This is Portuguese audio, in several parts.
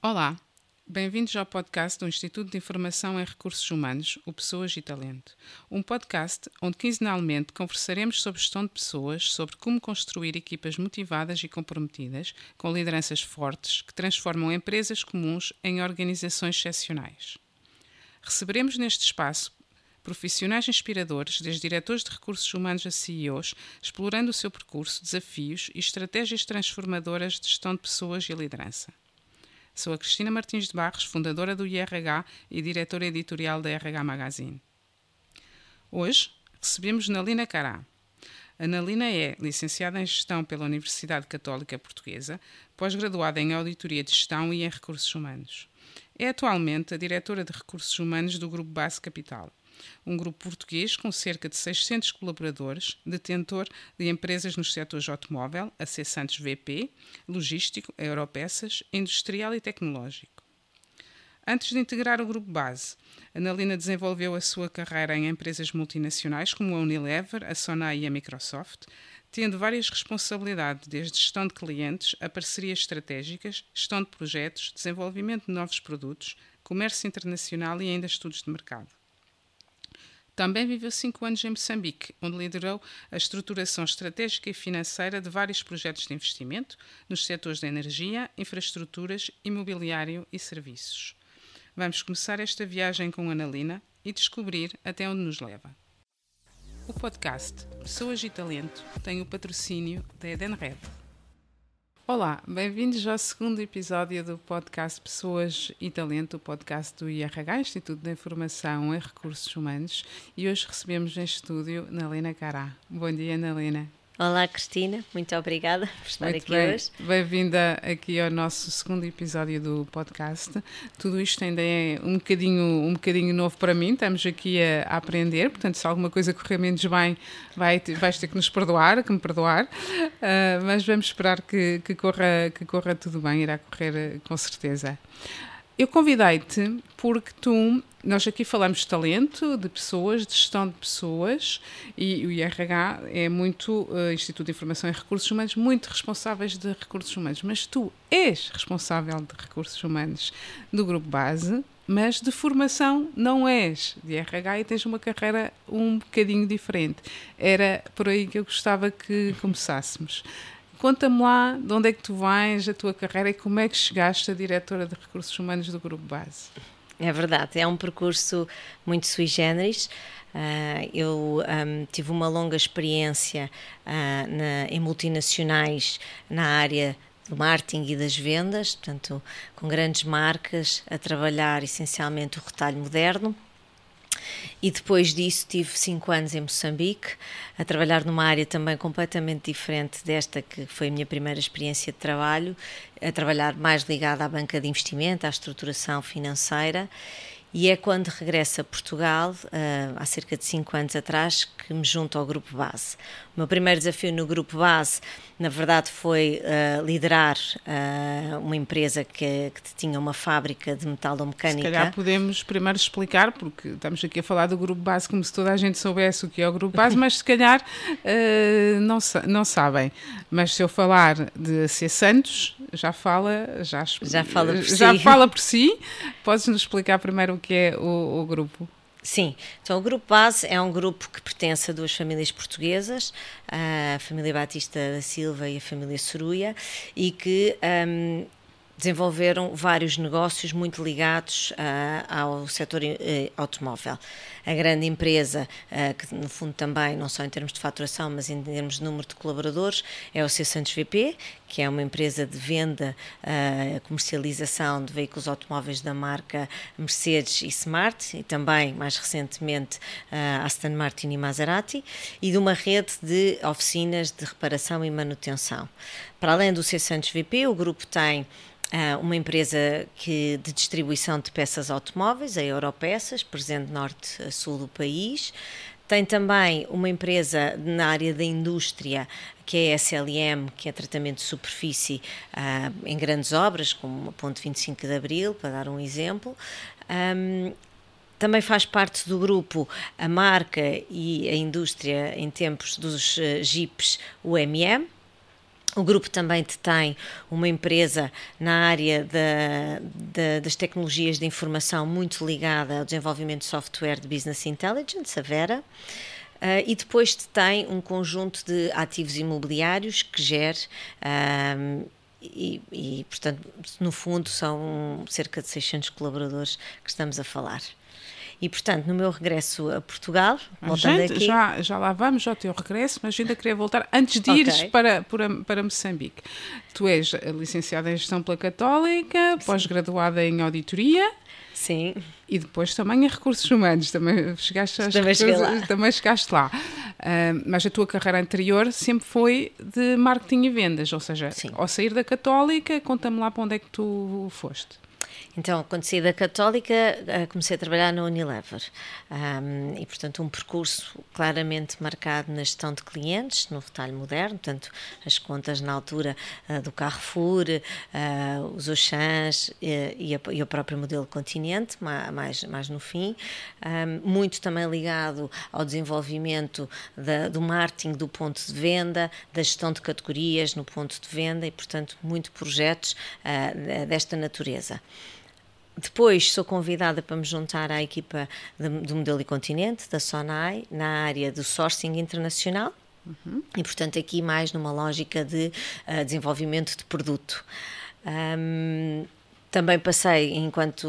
Olá, bem-vindos ao podcast do Instituto de Informação em Recursos Humanos, o Pessoas e Talento. Um podcast onde quinzenalmente conversaremos sobre gestão de pessoas, sobre como construir equipas motivadas e comprometidas, com lideranças fortes que transformam empresas comuns em organizações excepcionais. Receberemos neste espaço profissionais inspiradores, desde diretores de recursos humanos a CEOs, explorando o seu percurso, desafios e estratégias transformadoras de gestão de pessoas e liderança. Sou a Cristina Martins de Barros, fundadora do IRH e diretora editorial da RH Magazine. Hoje recebemos Nalina Cará. A Nalina é licenciada em Gestão pela Universidade Católica Portuguesa, pós-graduada em Auditoria de Gestão e em Recursos Humanos. É atualmente a diretora de Recursos Humanos do Grupo Base Capital, um grupo português com cerca de 600 colaboradores, detentor de empresas nos setores automóvel, a Santos VP, logístico, Europeças, industrial e tecnológico. Antes de integrar o grupo base, Analina desenvolveu a sua carreira em empresas multinacionais como a Unilever, a Sonai e a Microsoft, tendo várias responsabilidades, desde gestão de clientes a parcerias estratégicas, gestão de projetos, desenvolvimento de novos produtos, comércio internacional e ainda estudos de mercado. Também viveu cinco anos em Moçambique, onde liderou a estruturação estratégica e financeira de vários projetos de investimento nos setores da energia, infraestruturas, imobiliário e serviços. Vamos começar esta viagem com Analina e descobrir até onde nos leva. O podcast Pessoas e Talento tem o patrocínio da Edenred. Olá, bem-vindos ao segundo episódio do podcast Pessoas e Talento, o podcast do IRH, Instituto de Informação e Recursos Humanos, e hoje recebemos em estúdio Nalina Cará. Bom dia, Nalina. Olá, Cristina, muito obrigada por estar muito aqui bem. hoje. Bem-vinda aqui ao nosso segundo episódio do podcast. Tudo isto ainda é um bocadinho, um bocadinho novo para mim, estamos aqui a, a aprender, portanto, se alguma coisa correr menos bem, vai, vais ter que nos perdoar, que me perdoar, uh, mas vamos esperar que, que, corra, que corra tudo bem, irá correr com certeza. Eu convidei-te porque tu, nós aqui falamos de talento, de pessoas, de gestão de pessoas e o IRH é muito, uh, Instituto de Informação e Recursos Humanos, muito responsáveis de recursos humanos, mas tu és responsável de recursos humanos do Grupo Base, mas de formação não és de RH e tens uma carreira um bocadinho diferente. Era por aí que eu gostava que começássemos. Conta-me lá de onde é que tu vais, a tua carreira e como é que chegaste a diretora de recursos humanos do Grupo Base. É verdade, é um percurso muito sui generis. Uh, eu um, tive uma longa experiência uh, na, em multinacionais na área do marketing e das vendas, portanto, com grandes marcas, a trabalhar essencialmente o retalho moderno. E depois disso tive cinco anos em Moçambique, a trabalhar numa área também completamente diferente desta que foi a minha primeira experiência de trabalho, a trabalhar mais ligada à banca de investimento, à estruturação financeira. E é quando regresso a Portugal, uh, há cerca de cinco anos atrás, que me junto ao Grupo Base. O meu primeiro desafio no Grupo Base, na verdade, foi uh, liderar uh, uma empresa que, que, tinha uma fábrica de metalomecânica. Se calhar podemos primeiro explicar, porque estamos aqui a falar do Grupo Base como se toda a gente soubesse o que é o Grupo Base, mas se calhar uh, não, não sabem. Mas se eu falar de ser Santos, já fala, já, já fala por já si. fala por si. Podes-nos explicar primeiro o que é o, o grupo? Sim, então o Grupo Base é um grupo que pertence a duas famílias portuguesas, a família Batista da Silva e a família Soruia, e que um, desenvolveram vários negócios muito ligados uh, ao setor uh, automóvel. A grande empresa, uh, que no fundo também, não só em termos de faturação, mas em termos de número de colaboradores, é o C Santos VP, que é uma empresa de venda, comercialização de veículos automóveis da marca Mercedes e Smart, e também, mais recentemente, Aston Martin e Maserati, e de uma rede de oficinas de reparação e manutenção. Para além do C Santos VP, o grupo tem uma empresa que, de distribuição de peças automóveis, a Europeças, presente norte a sul do país. Tem também uma empresa na área da indústria, que é a SLM, que é tratamento de superfície uh, em grandes obras, como a Ponte 25 de Abril, para dar um exemplo. Um, também faz parte do grupo a marca e a indústria em tempos dos uh, Jeeps UMM. O grupo também tem uma empresa na área da, da, das tecnologias de informação muito ligada ao desenvolvimento de software de Business Intelligence, a Vera. Uh, e depois tem um conjunto de ativos imobiliários que gere um, e, e, portanto, no fundo, são cerca de 600 colaboradores que estamos a falar. E, portanto, no meu regresso a Portugal, voltando gente, aqui... Já, já lá vamos ao teu regresso, mas ainda queria voltar, antes de okay. ires para, para, para Moçambique. Tu és licenciada em Gestão pela Católica, pós-graduada em Auditoria... Sim. E depois também em recursos humanos, também chegaste, também recursos, lá. Também chegaste lá. Uh, mas a tua carreira anterior sempre foi de marketing e vendas, ou seja, Sim. ao sair da Católica, conta-me lá para onde é que tu foste. Então, quando saí da Católica, eh, comecei a trabalhar na Unilever. Um, e, portanto, um percurso claramente marcado na gestão de clientes, no retalho moderno, portanto, as contas na altura uh, do Carrefour, uh, os Auchans uh, e, e, o próprio modelo Continente, mais, mais no fim. Um, muito também ligado ao desenvolvimento da, do marketing do ponto de venda, da gestão de categorias no ponto de venda e, portanto, muito projetos desta natureza. Depois sou convidada para me juntar à equipa do Modelo e Continente, da SONAI, na área do sourcing internacional. Uhum. E, portanto, aqui mais numa lógica de uh, desenvolvimento de produto. Um, também passei, enquanto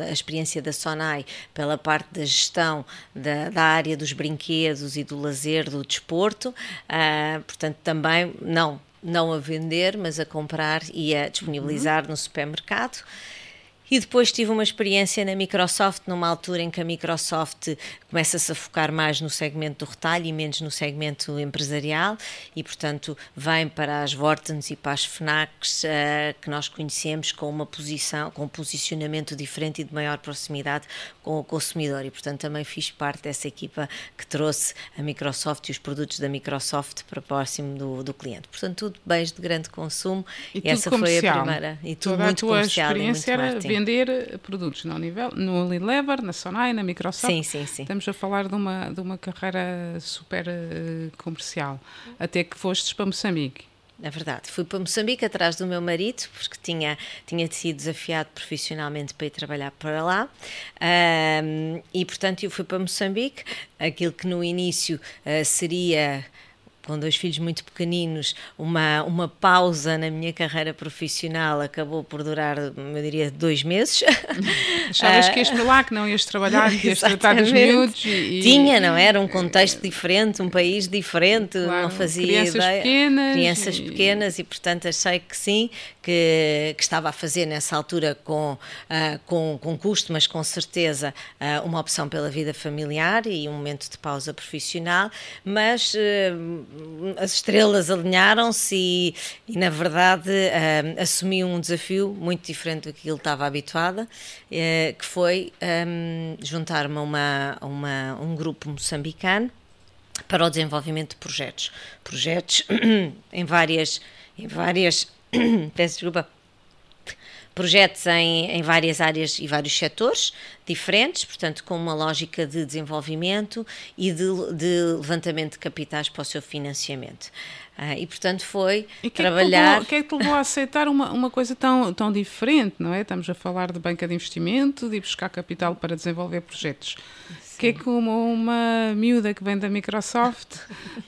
a experiência da Sonai, pela parte da gestão da, da área dos brinquedos e do lazer, do desporto, uh, portanto, também não, não a vender, mas a comprar e a disponibilizar uhum. no supermercado. E depois tive uma experiência na Microsoft, numa altura em que a Microsoft começa-se a focar mais no segmento do retalho e menos no segmento empresarial, e portanto vem para as Vortens e para as FNACs uh, que nós conhecemos com uma posição, com um posicionamento diferente e de maior proximidade com o consumidor. E portanto também fiz parte dessa equipa que trouxe a Microsoft e os produtos da Microsoft para próximo do, do cliente. Portanto, tudo bens de grande consumo. E, e essa comercial. foi a primeira. E tudo Toda muito a tua comercial experiência e muito era vender eh, produtos no, nível, no Unilever, na Sonai, na Microsoft. Sim, sim, sim. Estamos a falar de uma, de uma carreira super uh, comercial. Até que fostes para Moçambique. É verdade. Fui para Moçambique atrás do meu marido, porque tinha, tinha sido desafiado profissionalmente para ir trabalhar para lá. Um, e, portanto, eu fui para Moçambique. Aquilo que no início uh, seria com dois filhos muito pequeninos, uma, uma pausa na minha carreira profissional acabou por durar, eu diria, dois meses. Achavas que ias para lá, que não ias trabalhar, que ias tratar dos miúdos? E, Tinha, não era? Um contexto diferente, um país diferente, claro, não fazia crianças ideia. Pequenas crianças e... pequenas e, portanto, achei que sim, que, que estava a fazer nessa altura com, uh, com, com custo, mas com certeza uh, uma opção pela vida familiar e um momento de pausa profissional, mas uh, as estrelas alinharam-se e, e, na verdade, uh, assumi um desafio muito diferente do que ele estava habituada, uh, que foi um, juntar-me a, uma, uma, um grupo moçambicano para o desenvolvimento de projetos. Projetos em várias, em várias, peço desculpa, projetos em, em várias áreas e vários setores diferentes, portanto, com uma lógica de desenvolvimento e de, de levantamento de capitais para o seu financiamento. Uh, e portanto foi e que trabalhar. O que é que te levou a aceitar uma, uma coisa tão, tão diferente, não é? Estamos a falar de banca de investimento, de ir buscar capital para desenvolver projetos que é como uma miúda que vem da Microsoft,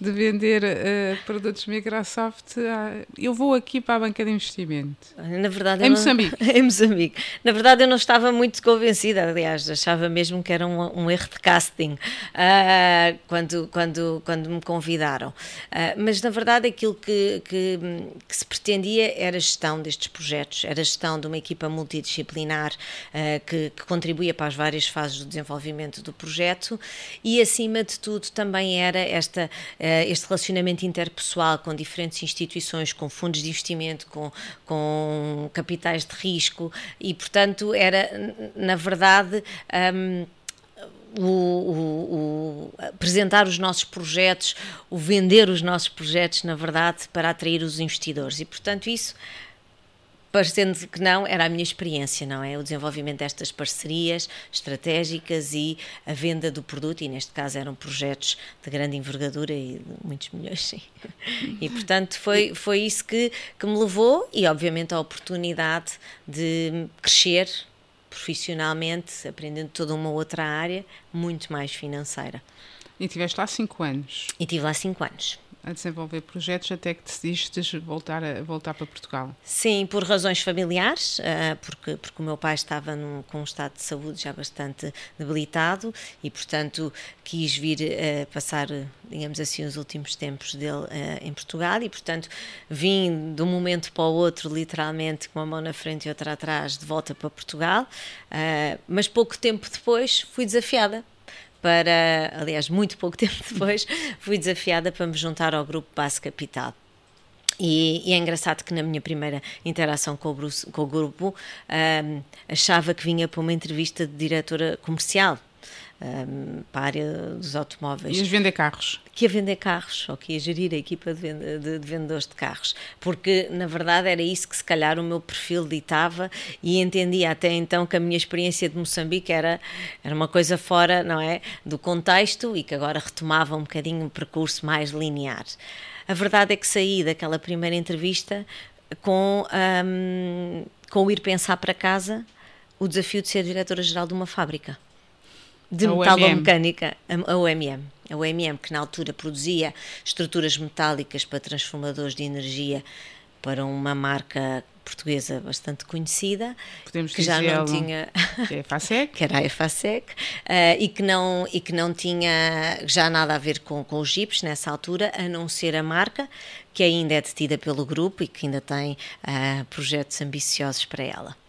de vender uh, produtos Microsoft, uh, eu vou aqui para a banca de investimento. Na verdade, em Moçambique. Não, em Moçambique. Na verdade, eu não estava muito convencida, aliás, achava mesmo que era um, um erro de casting uh, quando, quando, quando me convidaram. mas, na verdade, aquilo que, que, que, se pretendia era a gestão destes projetos, era a gestão de uma equipa multidisciplinar que, que contribuía para as várias fases do desenvolvimento do projeto e, acima de tudo, também era esta, uh, este relacionamento interpessoal com diferentes instituições, com fundos de investimento, com, com capitais de risco e, portanto, era, na verdade, um, o, o, o, apresentar os nossos projetos, o vender os nossos projetos, na verdade, para atrair os investidores. E, portanto, isso parecendo que não, era a minha experiência, não é? O desenvolvimento destas parcerias estratégicas e a venda do produto, e neste caso eram projetos de grande envergadura e de muitos milhões, sim. E portanto foi, foi isso que, que me levou e obviamente a oportunidade de crescer profissionalmente, aprendendo toda uma outra área, muito mais financeira. E tiveste lá cinco anos? E tive lá cinco anos a desenvolver projetos até que decidiste voltar, a, voltar para Portugal? Sim, por razões familiares, uh, porque, porque o meu pai estava num, com um estado de saúde já bastante debilitado e, portanto, quis vir uh, passar, digamos assim, os últimos tempos dele uh, em Portugal e, portanto, vim de um momento para o outro, literalmente, com uma mão na frente e outra atrás, de volta para Portugal, mas pouco tempo depois fui desafiada para, aliás, muito pouco tempo depois, fui desafiada para me juntar ao grupo Base Capital. E, e, é engraçado que na minha primeira interação com o, Bruce, com o grupo um, achava que vinha para uma entrevista de diretora comercial um, para a área dos automóveis. Ias vender carros? Que ia vender carros, ou que ia gerir a equipa de, venda, de, de, vendedores de carros, porque na verdade era isso que se calhar o meu perfil ditava e entendia até então que a minha experiência de Moçambique era, era uma coisa fora, não é, do contexto e que agora retomava um bocadinho um percurso mais linear. A verdade é que saí daquela primeira entrevista com, um, com o ir pensar para casa o desafio de ser diretora-geral de uma fábrica de metalomecânica, a OMM. A OMM, que na altura produzia estruturas metálicas para transformadores de energia para uma marca portuguesa bastante conhecida, Podemos que já não tinha que, é EFASEC. que era a EFASEC, uh, e, que não, e que não tinha já nada a ver com, com os jipes nessa altura, a não ser a marca, que ainda é detida pelo grupo e que ainda tem uh, projetos ambiciosos para ela.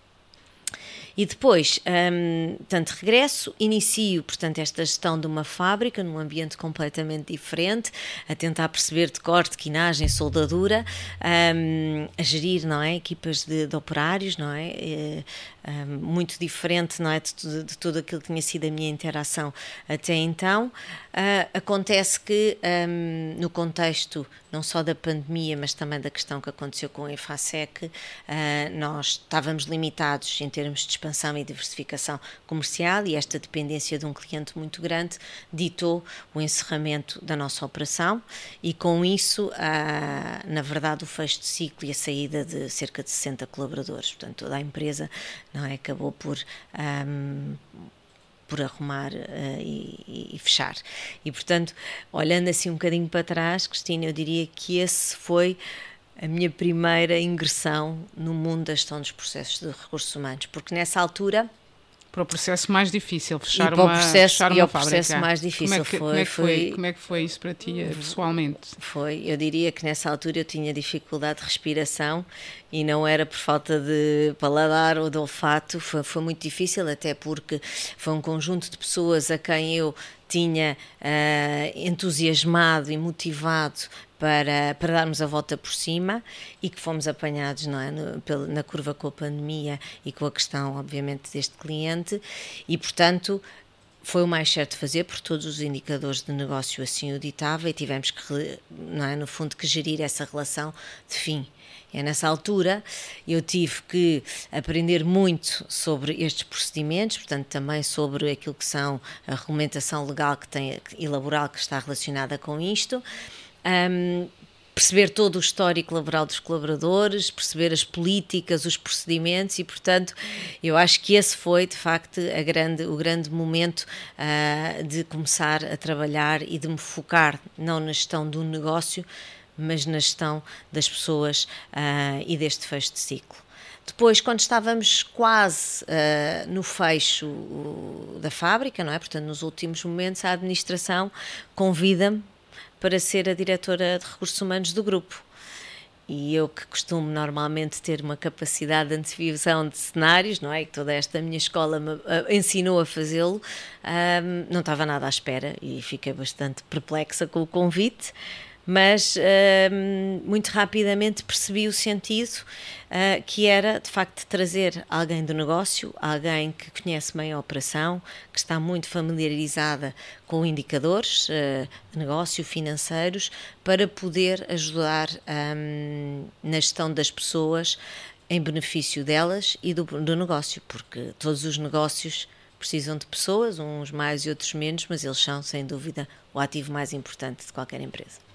E depois, um, regresso, inicio, portanto, esta gestão de uma fábrica num ambiente completamente diferente, a tentar perceber de corte, quinagem, soldadura, um, a gerir, não é, equipas de, de operários, não é, e, um, muito diferente, não é, de, de, tudo aquilo que tinha sido a minha interação até então. Uh, acontece que no contexto não só da pandemia, mas também da questão que aconteceu com a EFASEC, uh, nós estávamos limitados em termos de expansão e diversificação comercial e esta dependência de um cliente muito grande ditou o encerramento da nossa operação e com isso, uh, na verdade, o fecho de ciclo e a saída de cerca de 60 colaboradores. Portanto, toda a empresa não é, acabou por um, por arrumar uh, e, e, fechar. E portanto, olhando assim um bocadinho para trás, Cristina, eu diria que esse foi a minha primeira ingressão no mundo da gestão dos processos de recursos humanos, porque nessa altura para o processo mais difícil, fechar e para uma, o processo, fechar e uma processo mais difícil. Como é que, foi, como é que foi, foi, Como é que foi isso para ti, eh, pessoalmente? Foi, eu diria que nessa altura eu tinha dificuldade de respiração e não era por falta de paladar ou de olfato, foi, foi muito difícil, até porque foi um conjunto de pessoas a quem eu tinha uh, entusiasmado e motivado para, para darmos a volta por cima e que fomos apanhados não é, no, na curva com a pandemia e com a questão, obviamente, deste cliente e, portanto, foi o mais certo fazer, porque todos os indicadores de negócio assim o ditavam e tivemos que, não é, no fundo, que gerir essa relação de fim. É nessa altura eu tive que aprender muito sobre estes procedimentos, portanto também sobre aquilo que são a regulamentação legal que tem e laboral que está relacionada com isto. Um, perceber todo o histórico laboral dos colaboradores, perceber as políticas, os procedimentos e, portanto, eu acho que esse foi, de facto, grande, o grande momento uh, de começar a trabalhar e de me focar não na gestão do negócio, mas na gestão das pessoas uh, e deste fecho de ciclo. Depois, quando estávamos quase uh, no fecho da fábrica, não é? Portanto, nos últimos momentos, a administração convida-me para ser a diretora de recursos humanos do grupo. E eu que costumo normalmente ter uma capacidade de antevisão de cenários, não é? Que toda esta minha escola me uh, ensinou a fazê-lo, um, não estava nada à espera e fiquei bastante perplexa com o convite mas uh, muito rapidamente percebi o sentido uh, que era de facto trazer alguém do negócio, alguém que conhece bem a operação, que está muito familiarizada com indicadores uh, de negócio financeiros, para poder ajudar um, na gestão das pessoas em benefício delas e do, do negócio, porque todos os negócios precisam de pessoas, uns mais e outros menos, mas eles são, sem dúvida, o ativo mais importante de qualquer empresa.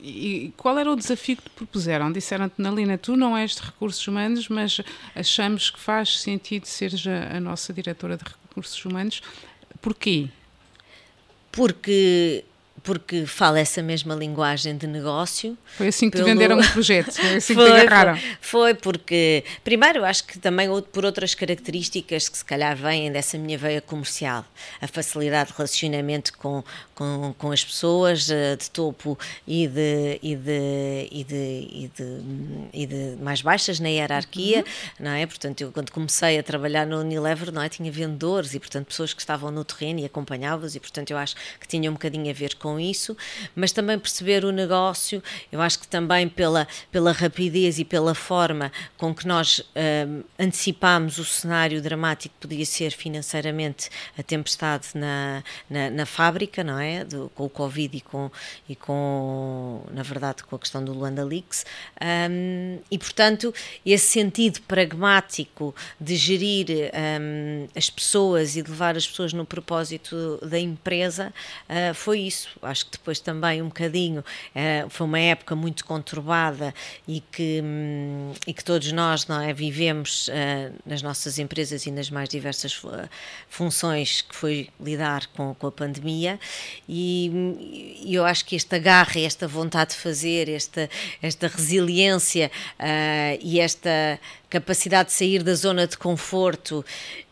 E qual era o desafio que te propuseram? Disseram-te, Nalina, tu não és de recursos humanos, mas achamos que faz sentido seres a, a nossa diretora de recursos humanos. Porquê? Porque porque fala essa mesma linguagem de negócio. Foi assim que pelo... te venderam o projeto, foi assim foi, que te agarraram. Foi, foi, porque, primeiro, acho que também por outras características que se calhar vêm dessa minha veia comercial, a facilidade de relacionamento com, com, com as pessoas eh, de topo e de, e de, e de, e de, e de mais baixas na hierarquia, uhum. não é? Portanto, eu quando comecei a trabalhar no Unilever, não é? Tinha vendedores e, portanto, pessoas que estavam no terreno e acompanhavam-os e, portanto, eu acho que tinha um bocadinho a ver com com isso, mas também perceber o negócio, eu acho que também pela, pela rapidez e pela forma com que nós um, antecipámos o cenário dramático que podia ser financeiramente a tempestade na, na, na fábrica, não é? Do, com o Covid e com, e com, na verdade, com a questão do Luanda Leaks. Um, e, portanto, esse sentido pragmático de gerir um, as pessoas e de levar as pessoas no propósito da empresa uh, foi isso. Acho que depois também um bocadinho uh, foi uma época muito conturbada e que, um, e que todos nós não é, vivemos uh, nas nossas empresas e nas mais diversas funções que foi lidar com, com a pandemia e, e eu acho que esta garra, esta vontade de fazer, esta, esta resiliência uh, e esta capacidade de sair da zona de conforto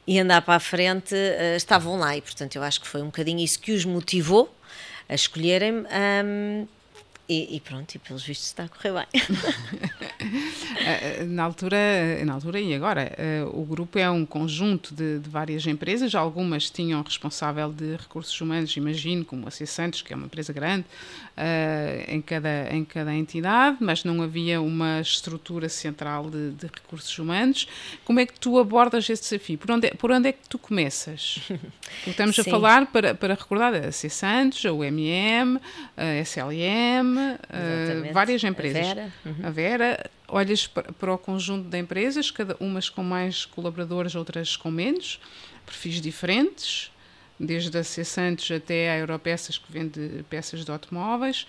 e andar para a frente uh, estavam lá e portanto eu acho que foi um bocadinho isso que os motivou a escolherem-me. Um, e, e, pronto, e pelos vistos está a correr bem. Eh, na, altura, na altura e agora, eh, o grupo é um conjunto de, de, várias empresas, algumas tinham responsável de recursos humanos, imagino, como a C Santos, que é uma empresa grande, em, cada, em cada entidade, mas não havia uma estrutura central de, de, recursos humanos. Como é que tu abordas esse desafio? Por onde, é, por onde é que tu começas? estamos Sim. a falar, para, para recordar, a C Santos, a UMM, a SLM, uh, várias empresas. A Vera. Uhum. A Vera olhas para, para, o conjunto de empresas, cada umas com mais colaboradores, outras com menos, perfis diferentes desde a C Santos até a Europeças, que vende peças de automóveis.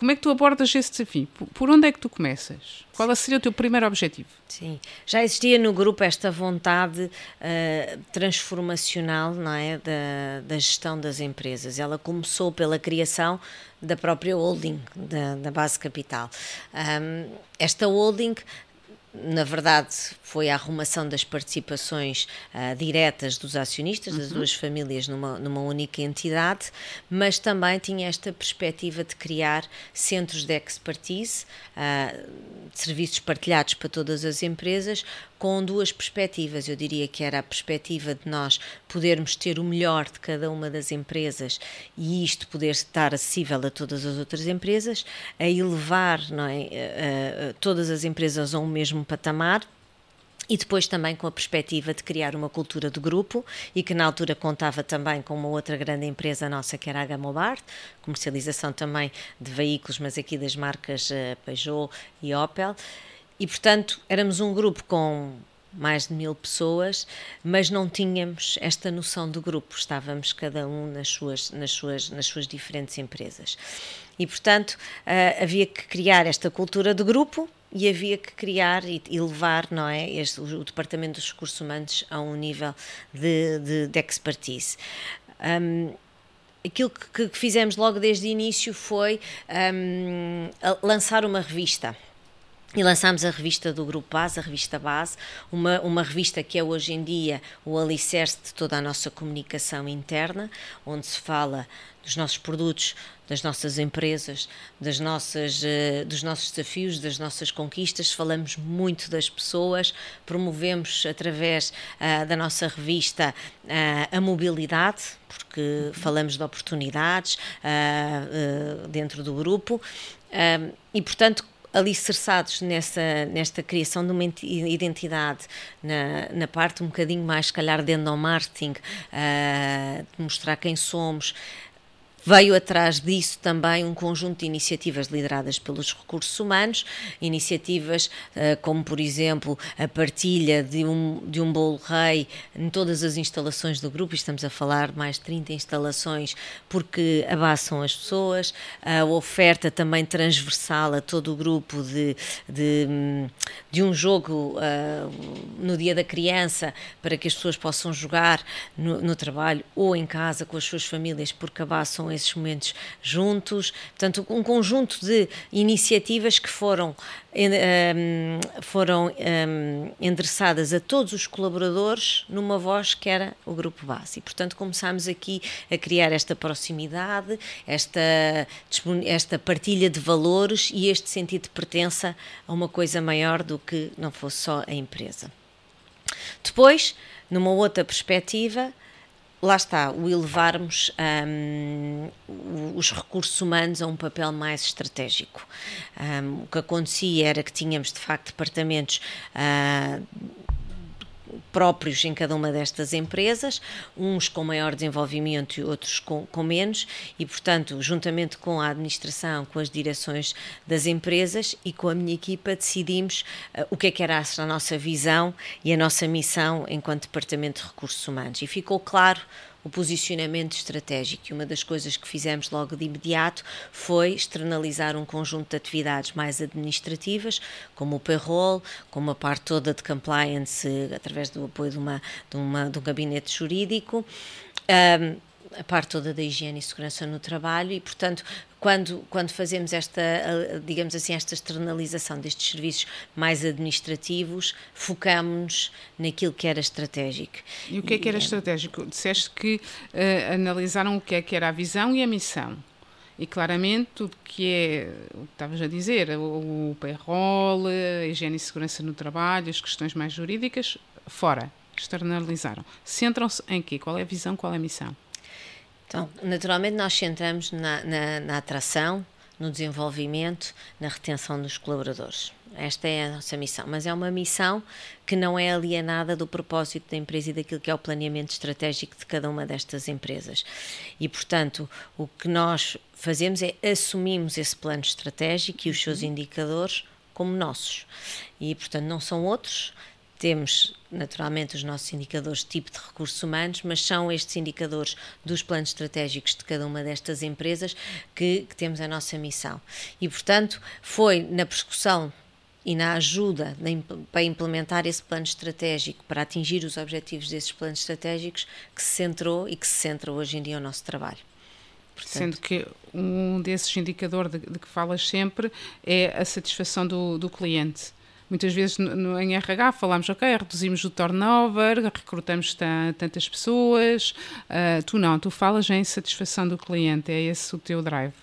Como é que tu abordas esse desafio? Por onde é que tu começas? Qual seria o teu primeiro objetivo? Sim, já existia no grupo esta vontade uh, transformacional não é, da, da, gestão das empresas. Ela começou pela criação da própria holding, da, da base capital. Um, esta holding na verdade, foi a arrumação das participações uh, diretas dos acionistas, das uhum. duas famílias, numa, numa única entidade, mas também tinha esta perspectiva de criar centros de expertise, uh, serviços partilhados para todas as empresas, com duas perspectivas. Eu diria que era a perspectiva de nós podermos ter o melhor de cada uma das empresas e isto poder estar acessível a todas as outras empresas, a elevar é, a, a, todas as empresas a um mesmo patamar e depois também com a perspectiva de criar uma cultura de grupo e que na altura contava também com uma outra grande empresa nossa que era a Gamobart, comercialização também de veículos, mas aqui das marcas uh, Peugeot e Opel. E, portanto, éramos um grupo com mais de mil pessoas, mas não tínhamos esta noção de grupo, estávamos cada um nas suas, nas suas, nas suas diferentes empresas. E, portanto, uh, havia que criar esta cultura de grupo e havia que criar e, e levar não é, este, o, o, Departamento dos Recursos Humanos a um nível de, de, de expertise. Um, aquilo que, que, fizemos logo desde o início foi um, lançar uma revista e lançámos a revista do Grupo Base, a revista Base, uma, uma revista que é hoje em dia o alicerce de toda a nossa comunicação interna, onde se fala dos nossos produtos, das nossas empresas, das nossas, uh, dos nossos desafios, das nossas conquistas. Falamos muito das pessoas, promovemos através uh, da nossa revista uh, a mobilidade, porque falamos de oportunidades dentro do grupo. e, portanto, alicerçados nessa, nesta criação de uma identidade na, na parte um bocadinho mais, se calhar, de endomarketing, uh, de mostrar quem somos, Veio atrás disso também um conjunto de iniciativas lideradas pelos recursos humanos, iniciativas uh, como, por exemplo, a partilha de um, de um bolo rei em todas as instalações do grupo, estamos a falar mais de 30 instalações, porque abaçam as pessoas, a oferta também transversal a todo o grupo de, de, de um jogo uh, no dia da criança, para que as pessoas possam jogar no, no trabalho ou em casa com as suas famílias, porque abaçam esses momentos juntos. Portanto, um conjunto de iniciativas que foram, um, foram um, endereçadas a todos os colaboradores numa voz que era o Grupo Base. E, portanto, começámos aqui a criar esta proximidade, esta, esta partilha de valores e este sentido de pertença a uma coisa maior do que não fosse só a empresa. Depois, numa outra perspectiva, lá está, o elevarmos um, os recursos humanos a um papel mais estratégico. Um, o que acontecia era que tínhamos, de facto, departamentos. Uh, próprios em cada uma destas empresas, uns com maior desenvolvimento e outros com, com, menos, e, portanto, juntamente com a administração, com as direções das empresas e com a minha equipa, decidimos uh, o que é que era a nossa visão e a nossa missão enquanto Departamento de Recursos Humanos. E ficou claro o posicionamento estratégico. E uma das coisas que fizemos logo de imediato foi externalizar um conjunto de atividades mais administrativas, como o payroll, como a parte toda de compliance, através do apoio de, uma, de, uma, de um gabinete jurídico. Um, a parte toda da higiene e segurança no trabalho e, portanto, quando, quando fazemos esta, digamos assim, esta externalização destes serviços mais administrativos, focamos-nos naquilo que era estratégico. E o que é que era e, estratégico? Disseste que uh, analisaram o que é que era a visão e a missão. E claramente tudo que é, o que estavas a dizer, o, o payroll, a higiene e segurança no trabalho, as questões mais jurídicas, fora, externalizaram. Centram-se em quê? Qual é a visão, qual é a missão? Então, naturalmente, nós centramos na, na, na atração, no desenvolvimento, na retenção dos colaboradores. Esta é a nossa missão, mas é uma missão que não é alienada do propósito da empresa e daquilo que é o planeamento estratégico de cada uma destas empresas. E, portanto, o que nós fazemos é assumimos esse plano estratégico e os seus uhum. indicadores como nossos. E, portanto, não são outros, temos naturalmente os nossos indicadores de tipo de recursos humanos, mas são estes indicadores dos planos estratégicos de cada uma destas empresas que, que temos a nossa missão. E, portanto, foi na persecução e na ajuda para implementar esse plano estratégico, para atingir os objetivos desses planos estratégicos, que se centrou e que se centra hoje em dia o nosso trabalho. Portanto, Sendo que um desses indicadores de, de, que falas sempre é a satisfação do, do cliente Muitas vezes no, em RH falamos, ok, reduzimos o turnover, recrutamos tantas pessoas. Uh, tu não, tu falas em satisfação do cliente, é esse o teu drive.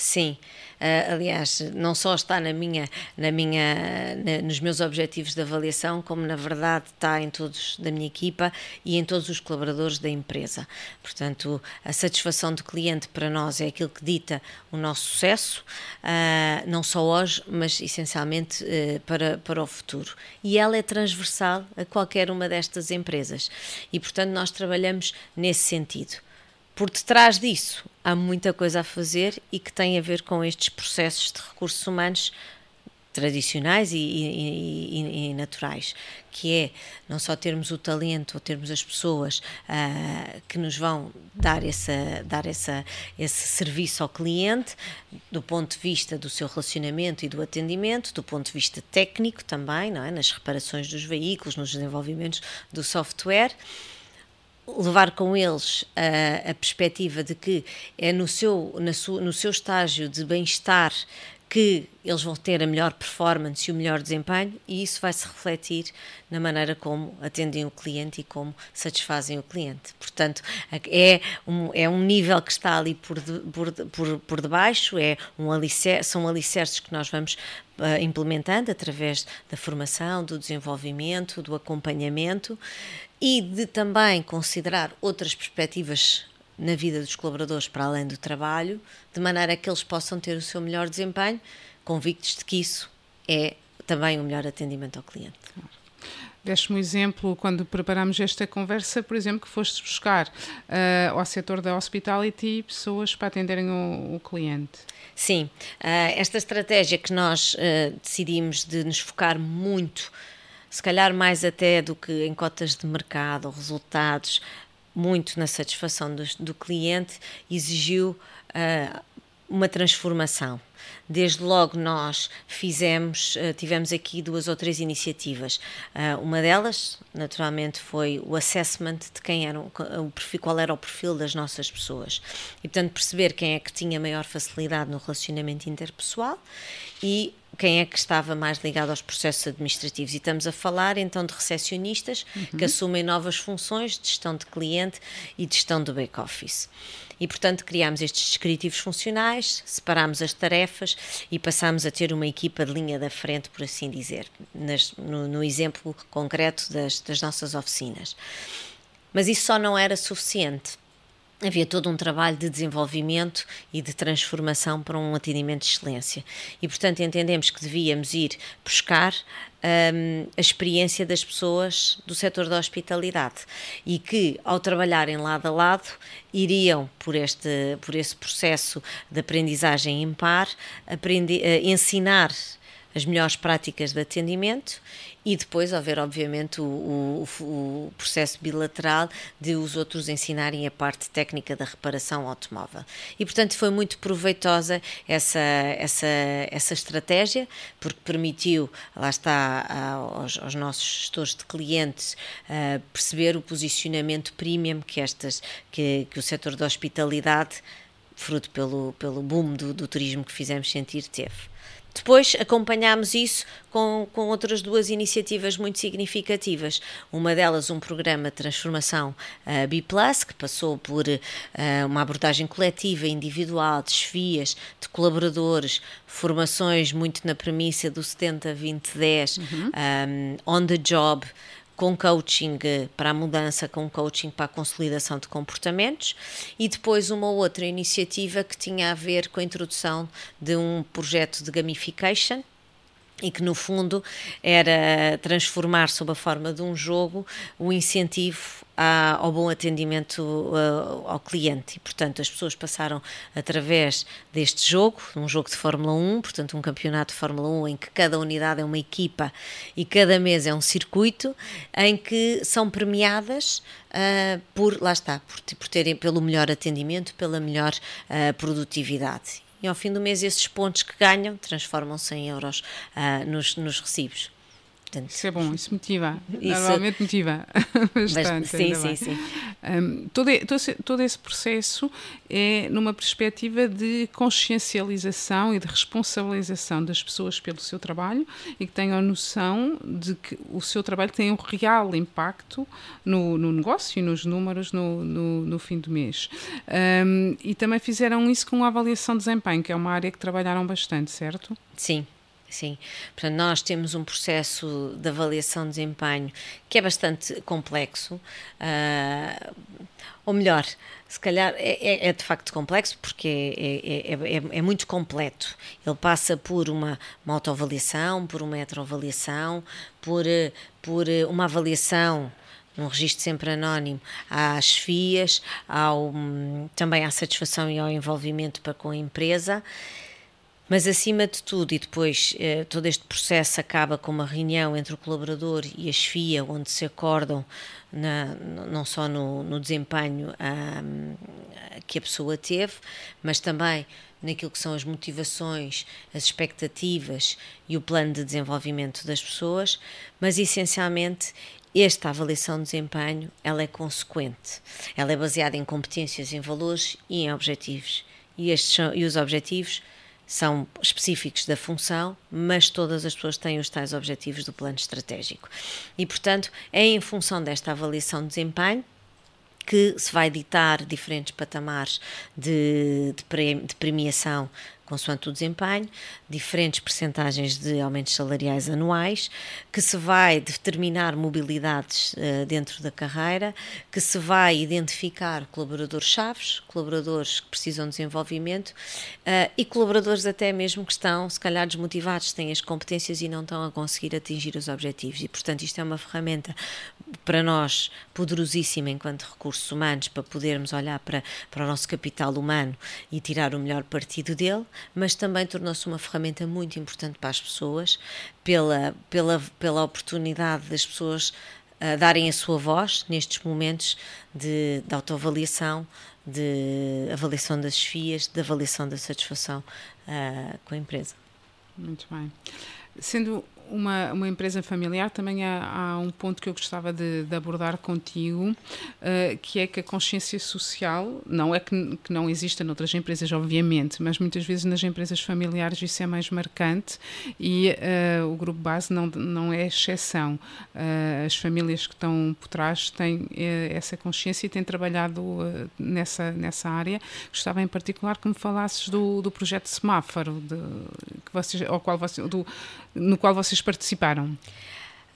Sim, uh, aliás, não só está na minha, na minha, na, nos meus objetivos de avaliação, como na verdade está em todos da minha equipa e em todos os colaboradores da empresa. Portanto, a satisfação do cliente para nós é aquilo que dita o nosso sucesso, uh, não só hoje, mas essencialmente uh, para, para o futuro. E ela é transversal a qualquer uma destas empresas. E, portanto, nós trabalhamos nesse sentido por detrás disso há muita coisa a fazer e que tem a ver com estes processos de recursos humanos tradicionais e, e, e, e, naturais, que é não só termos o talento ou termos as pessoas uh, que nos vão dar, essa, dar essa, esse serviço ao cliente, do ponto de vista do seu relacionamento e do atendimento, do ponto de vista técnico também, não é? nas reparações dos veículos, nos desenvolvimentos do software levar com eles a, a perspectiva de que é no seu, na sua, no seu estágio de bem-estar que eles vão ter a melhor performance e o melhor desempenho, e isso vai se refletir na maneira como atendem o cliente e como satisfazem o cliente. Portanto, é um, é um nível que está ali por, de, por, por, por debaixo, é um alicer, são alicerces que nós vamos uh, implementando através da formação, do desenvolvimento, do acompanhamento e de também considerar outras perspectivas na vida dos colaboradores para além do trabalho, de maneira que eles possam ter o seu melhor desempenho, convictos de que isso é também o melhor atendimento ao cliente. Deste-me um exemplo, quando preparamos esta conversa, por exemplo, que foste buscar uh, ao setor da hospitality pessoas para atenderem o, o cliente. Sim, uh, esta estratégia que nós uh, decidimos de nos focar muito, se calhar mais até do que em cotas de mercado ou resultados, muito na satisfação do, do cliente, exigiu uma transformação. Desde logo nós fizemos, eh, tivemos aqui duas ou três iniciativas. Eh, uma delas, naturalmente, foi o assessment de quem era o perfil, qual era o perfil das nossas pessoas. E portanto perceber quem é que tinha maior facilidade no relacionamento interpessoal e quem é que estava mais ligado aos processos administrativos. E estamos a falar então de recepcionistas uhum. que assumem novas funções de gestão de cliente e de gestão do back-office. E, portanto, criámos estes descritivos funcionais, separámos as tarefas e passámos a ter uma equipa de linha da frente, por assim dizer, nas, no, no, exemplo concreto das, das nossas oficinas. Mas isso só não era suficiente havia todo um trabalho de desenvolvimento e de transformação para um atendimento de excelência. E, portanto, entendemos que devíamos ir buscar um, a experiência das pessoas do setor da hospitalidade e que, ao trabalharem lado a lado, iriam por este por esse processo de aprendizagem impar, aprender, uh, ensinar as melhores práticas de atendimento e depois haver, obviamente, o, o, o, processo bilateral de os outros ensinarem a parte técnica da reparação automóvel. E, portanto, foi muito proveitosa essa, essa, essa estratégia, porque permitiu, lá está, aos, aos nossos gestores de clientes perceber o posicionamento premium que, estas, que, que o setor da hospitalidade, fruto pelo, pelo boom do, do turismo que fizemos sentir, teve. Depois acompanhámos isso com, com outras duas iniciativas muito significativas. Uma delas, um programa de transformação uh, B, que passou por uh, uma abordagem coletiva, individual, desfias de colaboradores, formações muito na premissa do 70-20-10, uhum. um, on the job com coaching para a mudança, com coaching para a consolidação de comportamentos, e depois uma outra iniciativa que tinha a ver com a introdução de um projeto de gamification e que no fundo era transformar sob a forma de um jogo o incentivo ao bom atendimento uh, ao cliente. E, portanto, as pessoas passaram através deste jogo, um jogo de Fórmula 1, portanto, um campeonato de Fórmula 1 em que cada unidade é uma equipa e cada mês é um circuito, em que são premiadas uh, por, lá está, por, por terem pelo melhor atendimento, pela melhor uh, produtividade e ao fim do mês esses pontos que ganham transformam-se em euros uh, nos, nos recibos. Portanto, isso é bom, isso motiva. Isso, Normalmente motiva bastante. Sim, sim, sim. Um, todo, todo esse processo é numa perspectiva de consciencialização e de responsabilização das pessoas pelo seu trabalho e que tenham noção de que o seu trabalho tem um real impacto no, no negócio e nos números no, no, no fim do mês. Um, e também fizeram isso com a avaliação de desempenho, que é uma área que trabalharam bastante, certo? Sim, Sim, portanto, nós temos um processo de avaliação de desempenho que é bastante complexo, uh, ou melhor, se calhar é, é, é de facto complexo porque é, é, é, é muito completo. Ele passa por uma, uma autoavaliação, por uma heteroavaliação, por, por uma avaliação num registro sempre anónimo às FIAs, ao, também à satisfação e ao envolvimento para com a empresa mas acima de tudo, e depois eh, todo este processo acaba com uma reunião entre o colaborador e a chefia, onde se acordam na, não só no, no desempenho que a pessoa teve, mas também naquilo que são as motivações, as expectativas e o plano de desenvolvimento das pessoas, mas essencialmente esta avaliação de desempenho ela é consequente, ela é baseada em competências, em valores e em objetivos. E, estes são, e os objetivos são específicos da função, mas todas as pessoas têm os tais objetivos do plano estratégico. E, portanto, é em função desta avaliação de desempenho que se vai ditar diferentes patamares de, de, premiação consoante o desempenho, diferentes percentagens de aumentos salariais anuais, que se vai determinar mobilidades uh, dentro da carreira, que se vai identificar colaboradores-chaves, colaboradores que precisam de desenvolvimento uh, e colaboradores até mesmo que estão, se calhar, desmotivados, têm as competências e não estão a conseguir atingir os objetivos. E, portanto, isto é uma ferramenta para nós poderosíssima enquanto recursos humanos para podermos olhar para, para o nosso capital humano e tirar o melhor partido dele, mas também tornou-se uma ferramenta muito importante para as pessoas, pela, pela, pela oportunidade das pessoas uh, darem a sua voz nestes momentos de, de autoavaliação, de avaliação das FIAs, de avaliação da satisfação uh, com a empresa. Muito bem. Sendo uma, uma empresa familiar, também há, há um ponto que eu gostava de, de abordar contigo, uh, que é que a consciência social, não é que, que não exista noutras empresas, obviamente, mas muitas vezes nas empresas familiares isso é mais marcante e uh, o grupo base não, não é exceção. Uh, as famílias que estão por trás têm essa consciência e têm trabalhado nessa, nessa área. Gostava em particular que me falasses do, do projeto Semáforo, de, que vocês, ao qual você, do, no qual vocês participaram.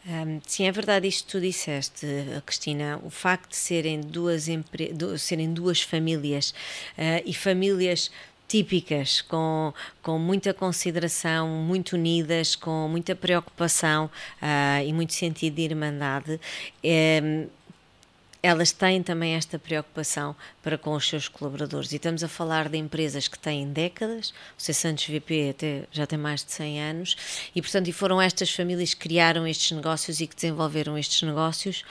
Um, sim, é verdade isto que tu disseste, Cristina. O facto de serem duas, empre... serem duas famílias uh, e famílias típicas, com, com muita consideração, muito unidas, com muita preocupação uh, e muito sentido de irmandade. Um, elas têm também esta preocupação para com os seus colaboradores. E estamos a falar de empresas que têm décadas, o C. Santos VP até já tem mais de 100 anos, e portanto e foram estas famílias que criaram estes negócios e que desenvolveram estes negócios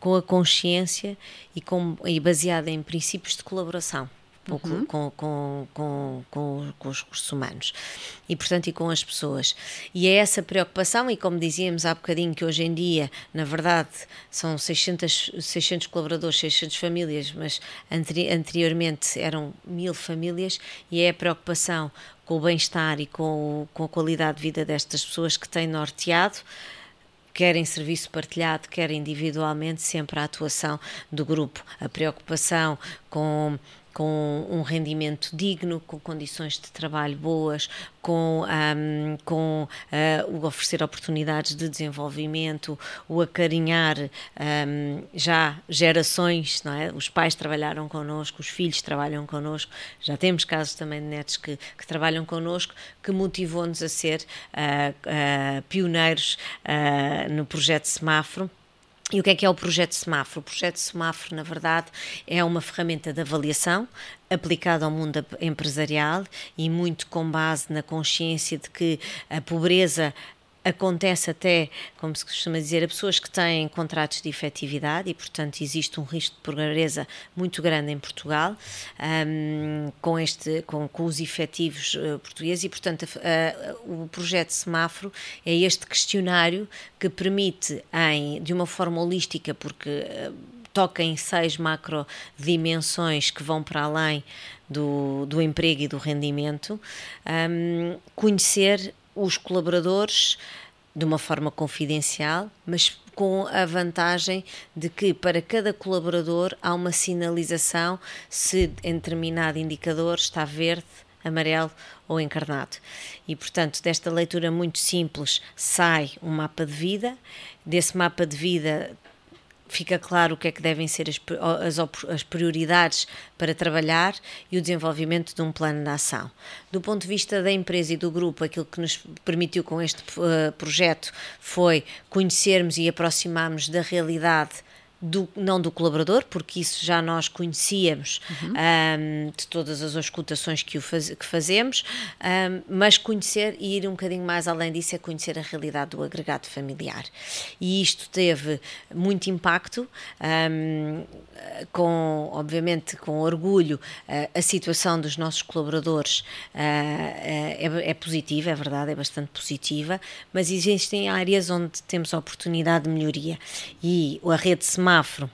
com a consciência e, com, e baseada em princípios de colaboração uhum. com, com, com, com, com os recursos humanos e, portanto, e com as pessoas. E é essa preocupação, e como dizíamos há bocadinho, que hoje em dia, na verdade, são 600, 600 colaboradores, 600 famílias, mas anteri anteriormente eram mil famílias, e é a preocupação com o bem-estar e com, com a qualidade de vida destas pessoas que têm norteado quer em serviço partilhado, quer individualmente, sempre a atuação do grupo, a preocupação com com um rendimento digno, com condições de trabalho boas, com, um, com uh, o oferecer oportunidades de desenvolvimento, o acarinhar um, já gerações, não é? Os pais trabalharam connosco, os filhos trabalham connosco, já temos casos também de netos que, que trabalham connosco, que motivou-nos a ser uh, uh, pioneiros no projeto Semáforo e o que é que é o projeto Semáforo? O projeto Semáforo, na verdade, é uma ferramenta de avaliação aplicada ao mundo empresarial e muito com base na consciência de que a pobreza acontece até, como se costuma dizer, a pessoas que têm contratos de efetividade e, portanto, existe um risco de pobreza muito grande em Portugal um, com, este, com, com os efetivos uh, portugueses e, portanto, uh, o projeto Semáforo é este questionário que permite, em, de uma forma holística, porque uh, toca em seis macro dimensões que vão para além do, do emprego e do rendimento, um, conhecer os colaboradores de uma forma confidencial, mas com a vantagem de que para cada colaborador há uma sinalização se em determinado indicador está verde, amarelo ou encarnado. E, portanto, desta leitura muito simples sai um mapa de vida. Desse mapa de vida fica claro o que é que devem ser as, as, as, prioridades para trabalhar e o desenvolvimento de um plano de ação. Do ponto de vista da empresa e do grupo, aquilo que nos permitiu com este uh, projeto foi conhecermos e aproximarmos da realidade do, não do colaborador, porque isso já nós conhecíamos uhum. um, de todas as escutações que, faz, que fazemos, um, mas conhecer e ir um bocadinho mais além disso é conhecer a realidade do agregado familiar. E isto teve muito impacto, um, com, obviamente, com orgulho, uh, a situação dos nossos colaboradores uh, é, é positiva, é verdade, é bastante positiva, mas existem áreas onde temos oportunidade de melhoria. E a rede SMART semáforo.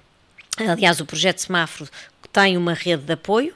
Aliás, o projeto semáforo tem uma rede de apoio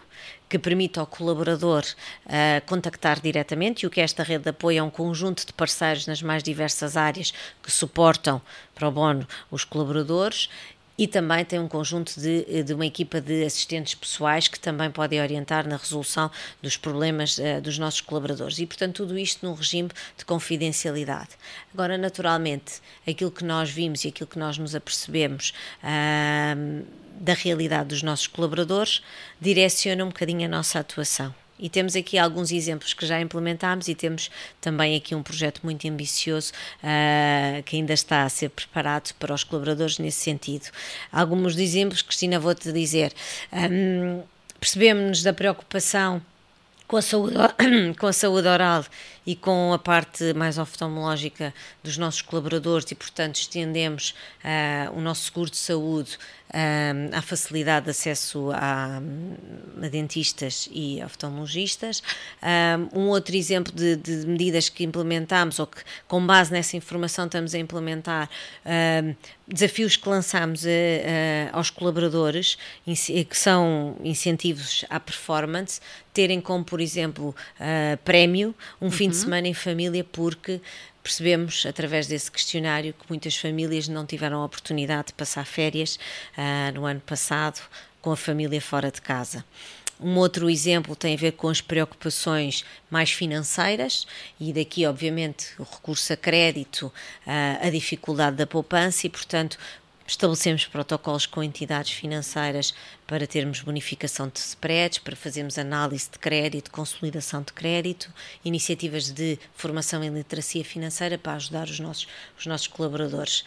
que permite ao colaborador uh, contactar diretamente, e o que é esta rede de apoio é um conjunto de parceiros nas mais diversas áreas que suportam para o bono os colaboradores e também tem um conjunto de, de uma equipa de assistentes pessoais que também podem orientar na resolução dos problemas uh, dos nossos colaboradores. E, portanto, tudo isto num regime de confidencialidade. Agora, naturalmente, aquilo que nós vimos e aquilo que nós nos apercebemos. Uh, da realidade dos nossos colaboradores direciona um bocadinho a nossa atuação. E temos aqui alguns exemplos que já implementámos e temos também aqui um projeto muito ambicioso uh, que ainda está a ser preparado para os colaboradores nesse sentido. Alguns exemplos, Cristina, vou-te dizer. Um, percebemos-nos da preocupação com a, saúde, com a saúde oral e com a parte mais oftalmológica dos nossos colaboradores e, portanto, estendemos uh, o nosso seguro de saúde uh, à facilidade de acesso a, a dentistas e oftalmologistas. Uh, um outro exemplo de, de, medidas que implementamos ou que, com base nessa informação, estamos a implementar desafios que lançamos aos colaboradores, que são incentivos à performance, terem como, por exemplo, prémio um fim de uhum. semana em família, porque percebemos através desse questionário que muitas famílias não tiveram a oportunidade de passar férias uh, no ano passado com a família fora de casa. Um outro exemplo tem a ver com as preocupações mais financeiras, e daqui, obviamente, o recurso a crédito, ah, a dificuldade da poupança, e, portanto, Estabelecemos protocolos com entidades financeiras para termos bonificação de spreads, para fazermos análise de crédito, consolidação de crédito, iniciativas de formação em literacia financeira para ajudar os nossos, os nossos colaboradores.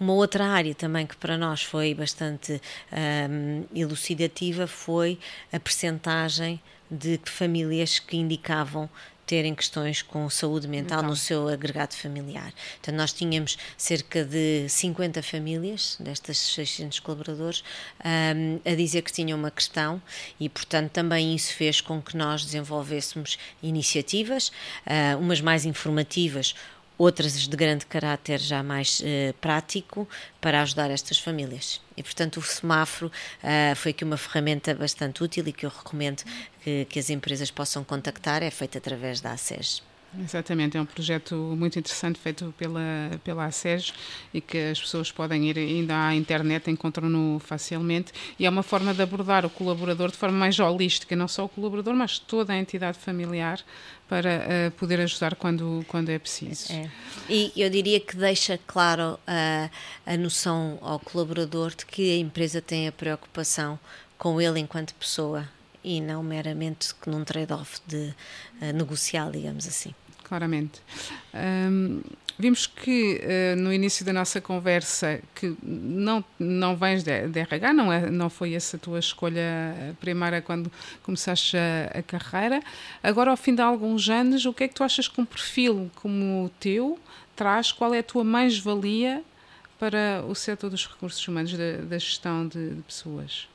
Uma outra área também que para nós foi bastante um, elucidativa foi a percentagem de famílias que indicavam terem questões com saúde mental então. no seu agregado familiar. Então, nós tínhamos cerca de 50 famílias, destas 600 colaboradores, um, a dizer que tinham uma questão e, portanto, também isso fez com que nós desenvolvêssemos iniciativas, uh, umas mais informativas, outras de grande caráter já mais uh, prático para ajudar estas famílias. E, portanto, o semáforo uh, foi aqui uma ferramenta bastante útil e que eu recomendo que, que as empresas possam contactar, é feita através da ACES. Exatamente, é um projeto muito interessante feito pela, pela ACES e que as pessoas podem ir ainda à internet, encontram-no facilmente e é uma forma de abordar o colaborador de forma mais holística, não só o colaborador, mas toda a entidade familiar para uh, poder ajudar quando, quando é preciso. É. E eu diria que deixa claro a, a noção ao colaborador de que a empresa tem a preocupação com ele enquanto pessoa e não meramente num trade-off de uh, negociar, digamos assim. Claramente. Um, vimos que uh, no início da nossa conversa que não, não vens de, de RH, não, é, não foi essa a tua escolha primeira quando começaste a, a, carreira. Agora, ao fim de alguns anos, o que é que tu achas que um perfil como o teu traz? Qual é a tua mais-valia para o setor dos recursos humanos, da, da gestão de, de pessoas?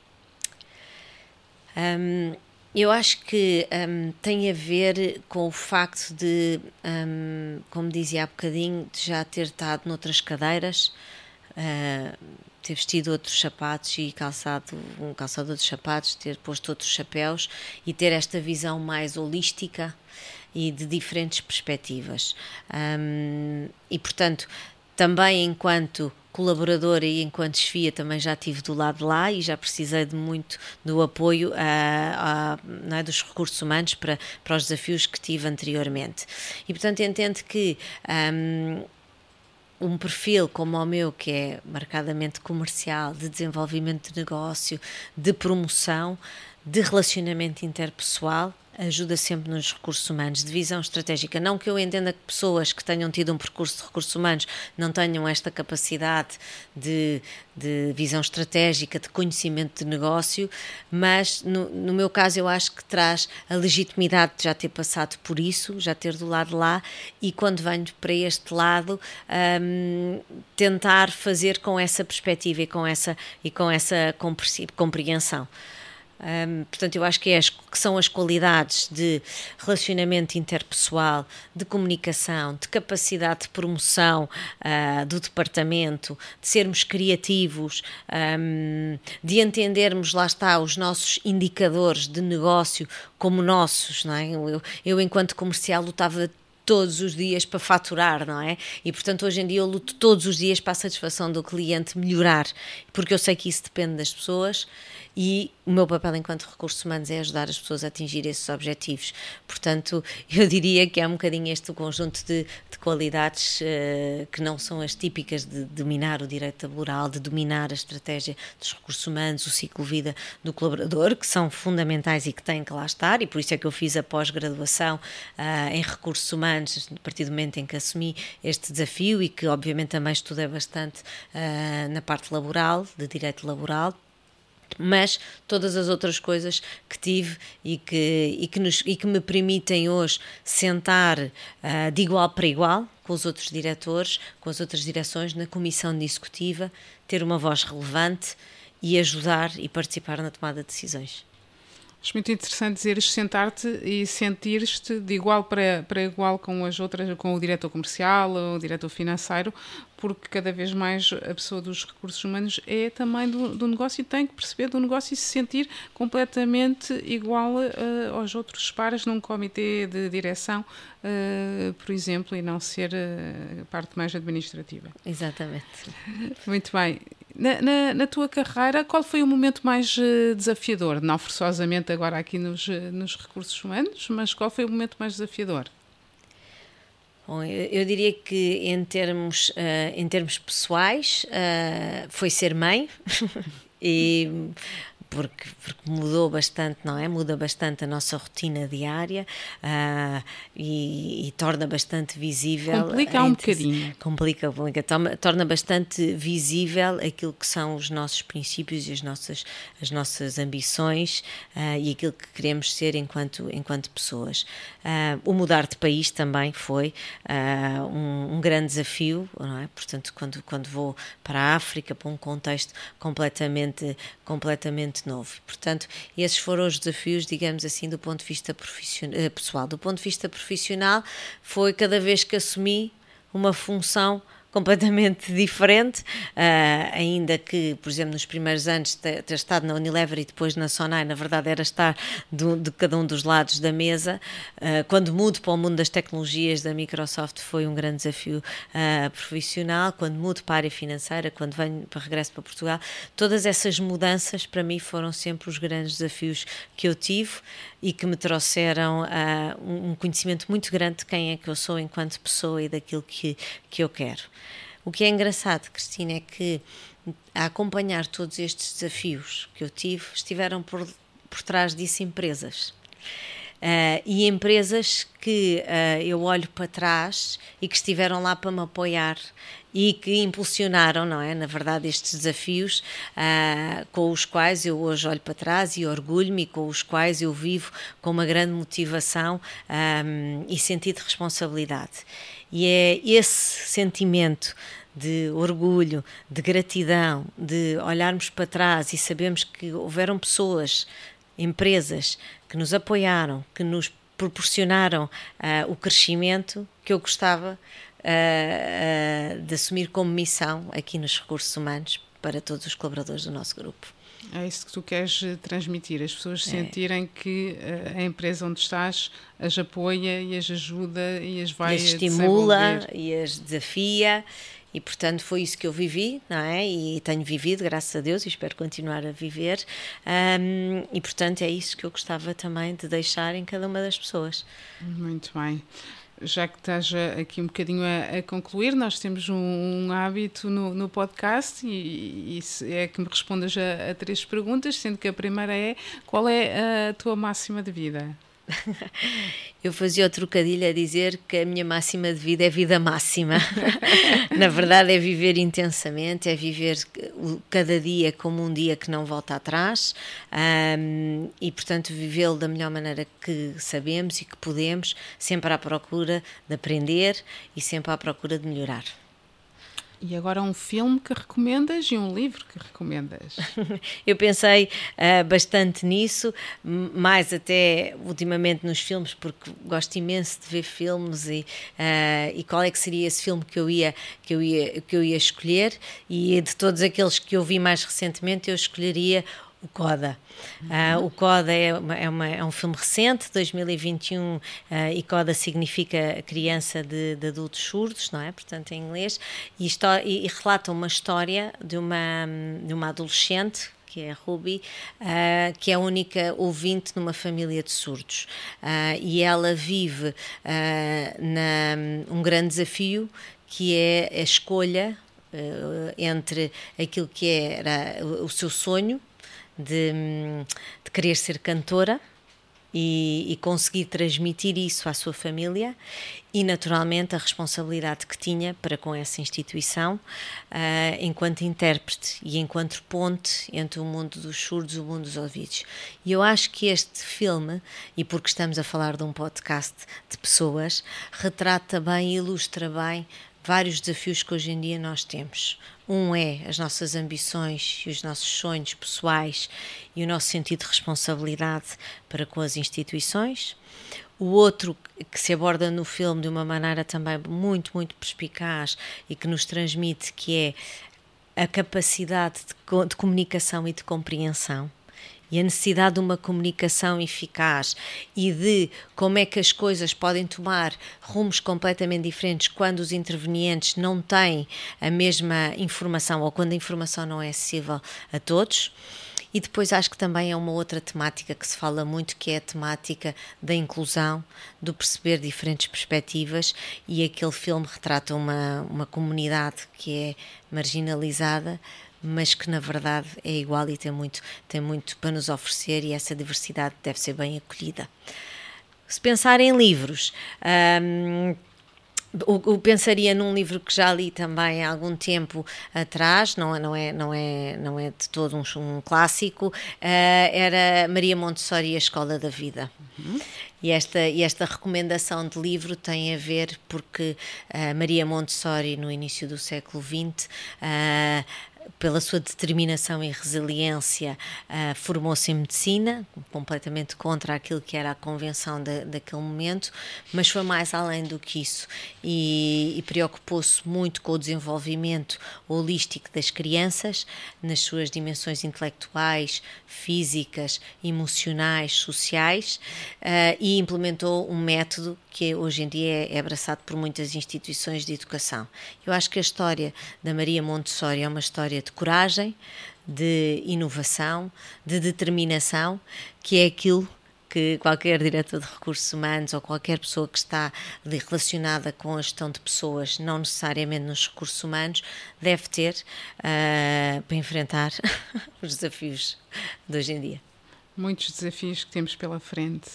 Um, eu acho que um, tem a ver com o facto de, um, como dizia há bocadinho, de já ter estado noutras cadeiras, uh, ter vestido outros sapatos e calçado um calçador de sapatos, ter posto outros chapéus e ter esta visão mais holística e de diferentes perspectivas. Um, e, portanto, também enquanto colaboradora e enquanto chefia também já estive do lado de lá e já precisei de muito do apoio a, a, é, dos recursos humanos para, para os desafios que tive anteriormente. E portanto entendo que um, um perfil como o meu, que é marcadamente comercial, de desenvolvimento de negócio, de promoção, de relacionamento interpessoal, ajuda sempre nos recursos humanos, de visão estratégica. Não que eu entenda que pessoas que tenham tido um percurso de recursos humanos não tenham esta capacidade de, de visão estratégica, de conhecimento de negócio, mas no, no, meu caso eu acho que traz a legitimidade de já ter passado por isso, já ter do lado lá e quando venho para este lado um, tentar fazer com essa perspectiva e com essa, e com essa compreensão. Um, portanto, eu acho que, é as, que, são as qualidades de relacionamento interpessoal, de comunicação, de capacidade de promoção uh, do departamento, de sermos criativos, um, de entendermos, lá está, os nossos indicadores de negócio como nossos. Não é? eu, eu, enquanto comercial, lutava todos os dias para faturar, não é? E portanto hoje em dia eu luto todos os dias para a satisfação do cliente melhorar, porque eu sei que isso depende das pessoas e o meu papel enquanto recursos humanos é ajudar as pessoas a atingir esses objetivos. Portanto, eu diria que é um bocadinho este conjunto de, de qualidades uh, que não são as típicas de dominar o direito laboral, de dominar a estratégia dos recursos humanos, o ciclo vida do colaborador, que são fundamentais e que têm que lá estar, e por isso é que eu fiz a pós-graduação uh, em recursos humanos, a partir do momento em que assumi este desafio e que, obviamente, também estudei bastante uh, na parte laboral, de direito laboral mas todas as outras coisas que tive e que, e que, nos, e que me permitem hoje sentar uh, de igual para igual com os outros diretores, com as outras direções na comissão executiva, ter uma voz relevante e ajudar e participar na tomada de decisões. Acho muito interessante dizeres sentar-te e sentir-te de igual para, para igual com as outras, com o diretor comercial, o diretor financeiro, porque cada vez mais a pessoa dos recursos humanos é também do, do negócio e tem que perceber do negócio e se sentir completamente igual uh, aos outros pares num comitê de direção, uh, por exemplo, e não ser uh, parte mais administrativa. Exatamente. Muito bem. Na, na, na, tua carreira, qual foi o momento mais desafiador? Não forçosamente agora aqui nos, nos recursos humanos, mas qual foi o momento mais desafiador? Bom, eu, eu, diria que em termos, uh, em termos pessoais uh, foi ser mãe e porque, porque mudou bastante, não é? Muda bastante a nossa rotina diária uh, e, e, torna bastante visível. Complica um bocadinho. Complica, complica torna, torna bastante visível aquilo que são os nossos princípios e as nossas, as nossas ambições uh, e aquilo que queremos ser enquanto, enquanto pessoas. Uh, o mudar de país também foi um, um, grande desafio, não é? Portanto, quando, quando vou para a África, para um contexto completamente, completamente novo. Portanto, esses foram os desafios, digamos assim, do ponto de vista eh, pessoal. Do ponto de vista profissional, foi cada vez que assumi uma função completamente diferente, uh, ainda que, por exemplo, nos primeiros anos ter, ter, estado na Unilever e depois na Sonai, na verdade era estar do, de cada um dos lados da mesa. Uh, quando mudo para o mundo das tecnologias da Microsoft foi um grande desafio uh, profissional, quando mudo para a área financeira, quando venho para regresso para Portugal, todas essas mudanças para mim foram sempre os grandes desafios que eu tive e que me trouxeram um conhecimento muito grande de quem é que eu sou enquanto pessoa e daquilo que, que eu quero. O que é engraçado, Cristina, é que a acompanhar todos estes desafios que eu tive, estiveram por, por trás disso empresas. Uh, e empresas que uh, eu olho para trás e que estiveram lá para me apoiar e que impulsionaram, não é? Na verdade, estes desafios uh, com os quais eu hoje olho para trás e orgulho-me e com os quais eu vivo com uma grande motivação um, e sentido de responsabilidade. E é esse sentimento de orgulho, de gratidão, de olharmos para trás e sabemos que houveram pessoas, empresas que nos apoiaram, que nos proporcionaram uh, o crescimento que eu gostava uh, uh, de assumir como missão aqui nos recursos humanos para todos os colaboradores do nosso grupo. É isso que tu queres eh, transmitir, as pessoas é. sentirem que eh, a empresa onde estás as apoia e as ajuda e as vai e as estimula e as desafia e portanto foi isso que eu vivi, não é? E tenho vivido, graças a Deus, e espero continuar a viver. Um, e portanto é isso que eu gostava também de deixar em cada uma das pessoas. Muito bem já que estás aqui um bocadinho a, a concluir, nós temos um, um hábito no, no podcast e, e, é que me respondas a, a, três perguntas, sendo que a primeira é qual é a tua máxima de vida? Eu fazia o trocadilho a dizer que a minha máxima de vida é vida máxima. Na verdade, é viver intensamente, é viver cada dia como um dia que não volta atrás um, e, portanto, vivê-lo da melhor maneira que sabemos e que podemos, sempre à procura de aprender e sempre à procura de melhorar. E agora um filme que recomendas e um livro que recomendas? Eu pensei uh, bastante nisso, mais até ultimamente nos filmes, porque gosto imenso de ver filmes e, uh, e qual é que seria esse filme que eu, ia, que, eu ia, que eu ia escolher. E de todos aqueles que eu vi mais recentemente, eu escolheria o CODA. Uh, o CODA é, uma, é, uma, é, um filme recente, 2021, uh, e CODA significa criança de, de, adultos surdos, não é? Portanto, em inglês, e, e, e relata uma história de uma, de uma adolescente que é a Ruby, uh, que é a única ouvinte numa família de surdos. Uh, e ela vive uh, na, um grande desafio que é a escolha entre aquilo que era o seu sonho de, de querer ser cantora e, e, conseguir transmitir isso à sua família e, naturalmente, a responsabilidade que tinha para com essa instituição uh, enquanto intérprete e enquanto ponte entre o mundo dos surdos e o mundo dos ouvidos. E eu acho que este filme, e porque estamos a falar de um podcast de pessoas, retrata bem e ilustra bem vários desafios que hoje em dia nós temos. Um é as nossas ambições e os nossos sonhos pessoais e o nosso sentido de responsabilidade para com as instituições. O outro que se aborda no filme de uma maneira também muito, muito perspicaz e que nos transmite que é a capacidade de, de comunicação e de compreensão e a necessidade de uma comunicação eficaz e de como é que as coisas podem tomar rumos completamente diferentes quando os intervenientes não têm a mesma informação ou quando a informação não é acessível a todos. E depois acho que também é uma outra temática que se fala muito, que é a temática da inclusão, do perceber diferentes perspectivas, e aquele filme retrata uma, uma comunidade que é marginalizada, mas que na verdade é igual e tem muito, tem muito para nos oferecer e essa diversidade deve ser bem acolhida. Se pensar em livros, hum, eu pensaria num livro que já li também há algum tempo atrás, não, é, não, é, não, é, não é de todo um, um clássico, uh, era Maria Montessori e a Escola da Vida. Uhum. E esta, e esta recomendação de livro tem a ver porque uh, Maria Montessori, no início do século XX, uh, pela sua determinação e resiliência, uh, formou-se em medicina, completamente contra aquilo que era a convenção de, daquele momento, mas foi mais além do que isso e, e preocupou-se muito com o desenvolvimento holístico das crianças, nas suas dimensões intelectuais, físicas, emocionais, sociais, uh, e implementou um método que hoje em dia é, é abraçado por muitas instituições de educação. Eu acho que a história da Maria Montessori é uma história de coragem, de inovação, de determinação, que é aquilo que qualquer diretor de recursos humanos ou qualquer pessoa que está relacionada com a gestão de pessoas, não necessariamente nos recursos humanos, deve ter uh, para enfrentar os desafios de hoje em dia muitos desafios que temos pela frente.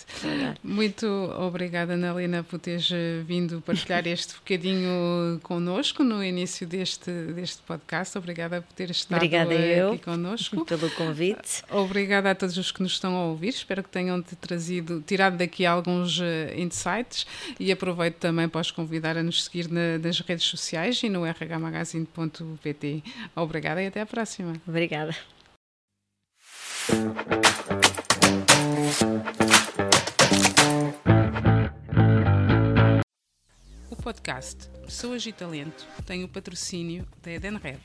Muito obrigada, Analina, por teres vindo partilhar este bocadinho connosco no início deste, deste podcast. Obrigada por teres estado obrigada aqui eu connosco. pelo convite. Obrigada a todos os que nos estão a ouvir. Espero que tenham -te trazido, tirado daqui alguns eh, insights e aproveito também para os convidar a nos seguir na, nas redes sociais e no rhmagazine.pt. Obrigada e até à próxima. Obrigada. O podcast Pessoas e Talento tem o patrocínio da Edenred.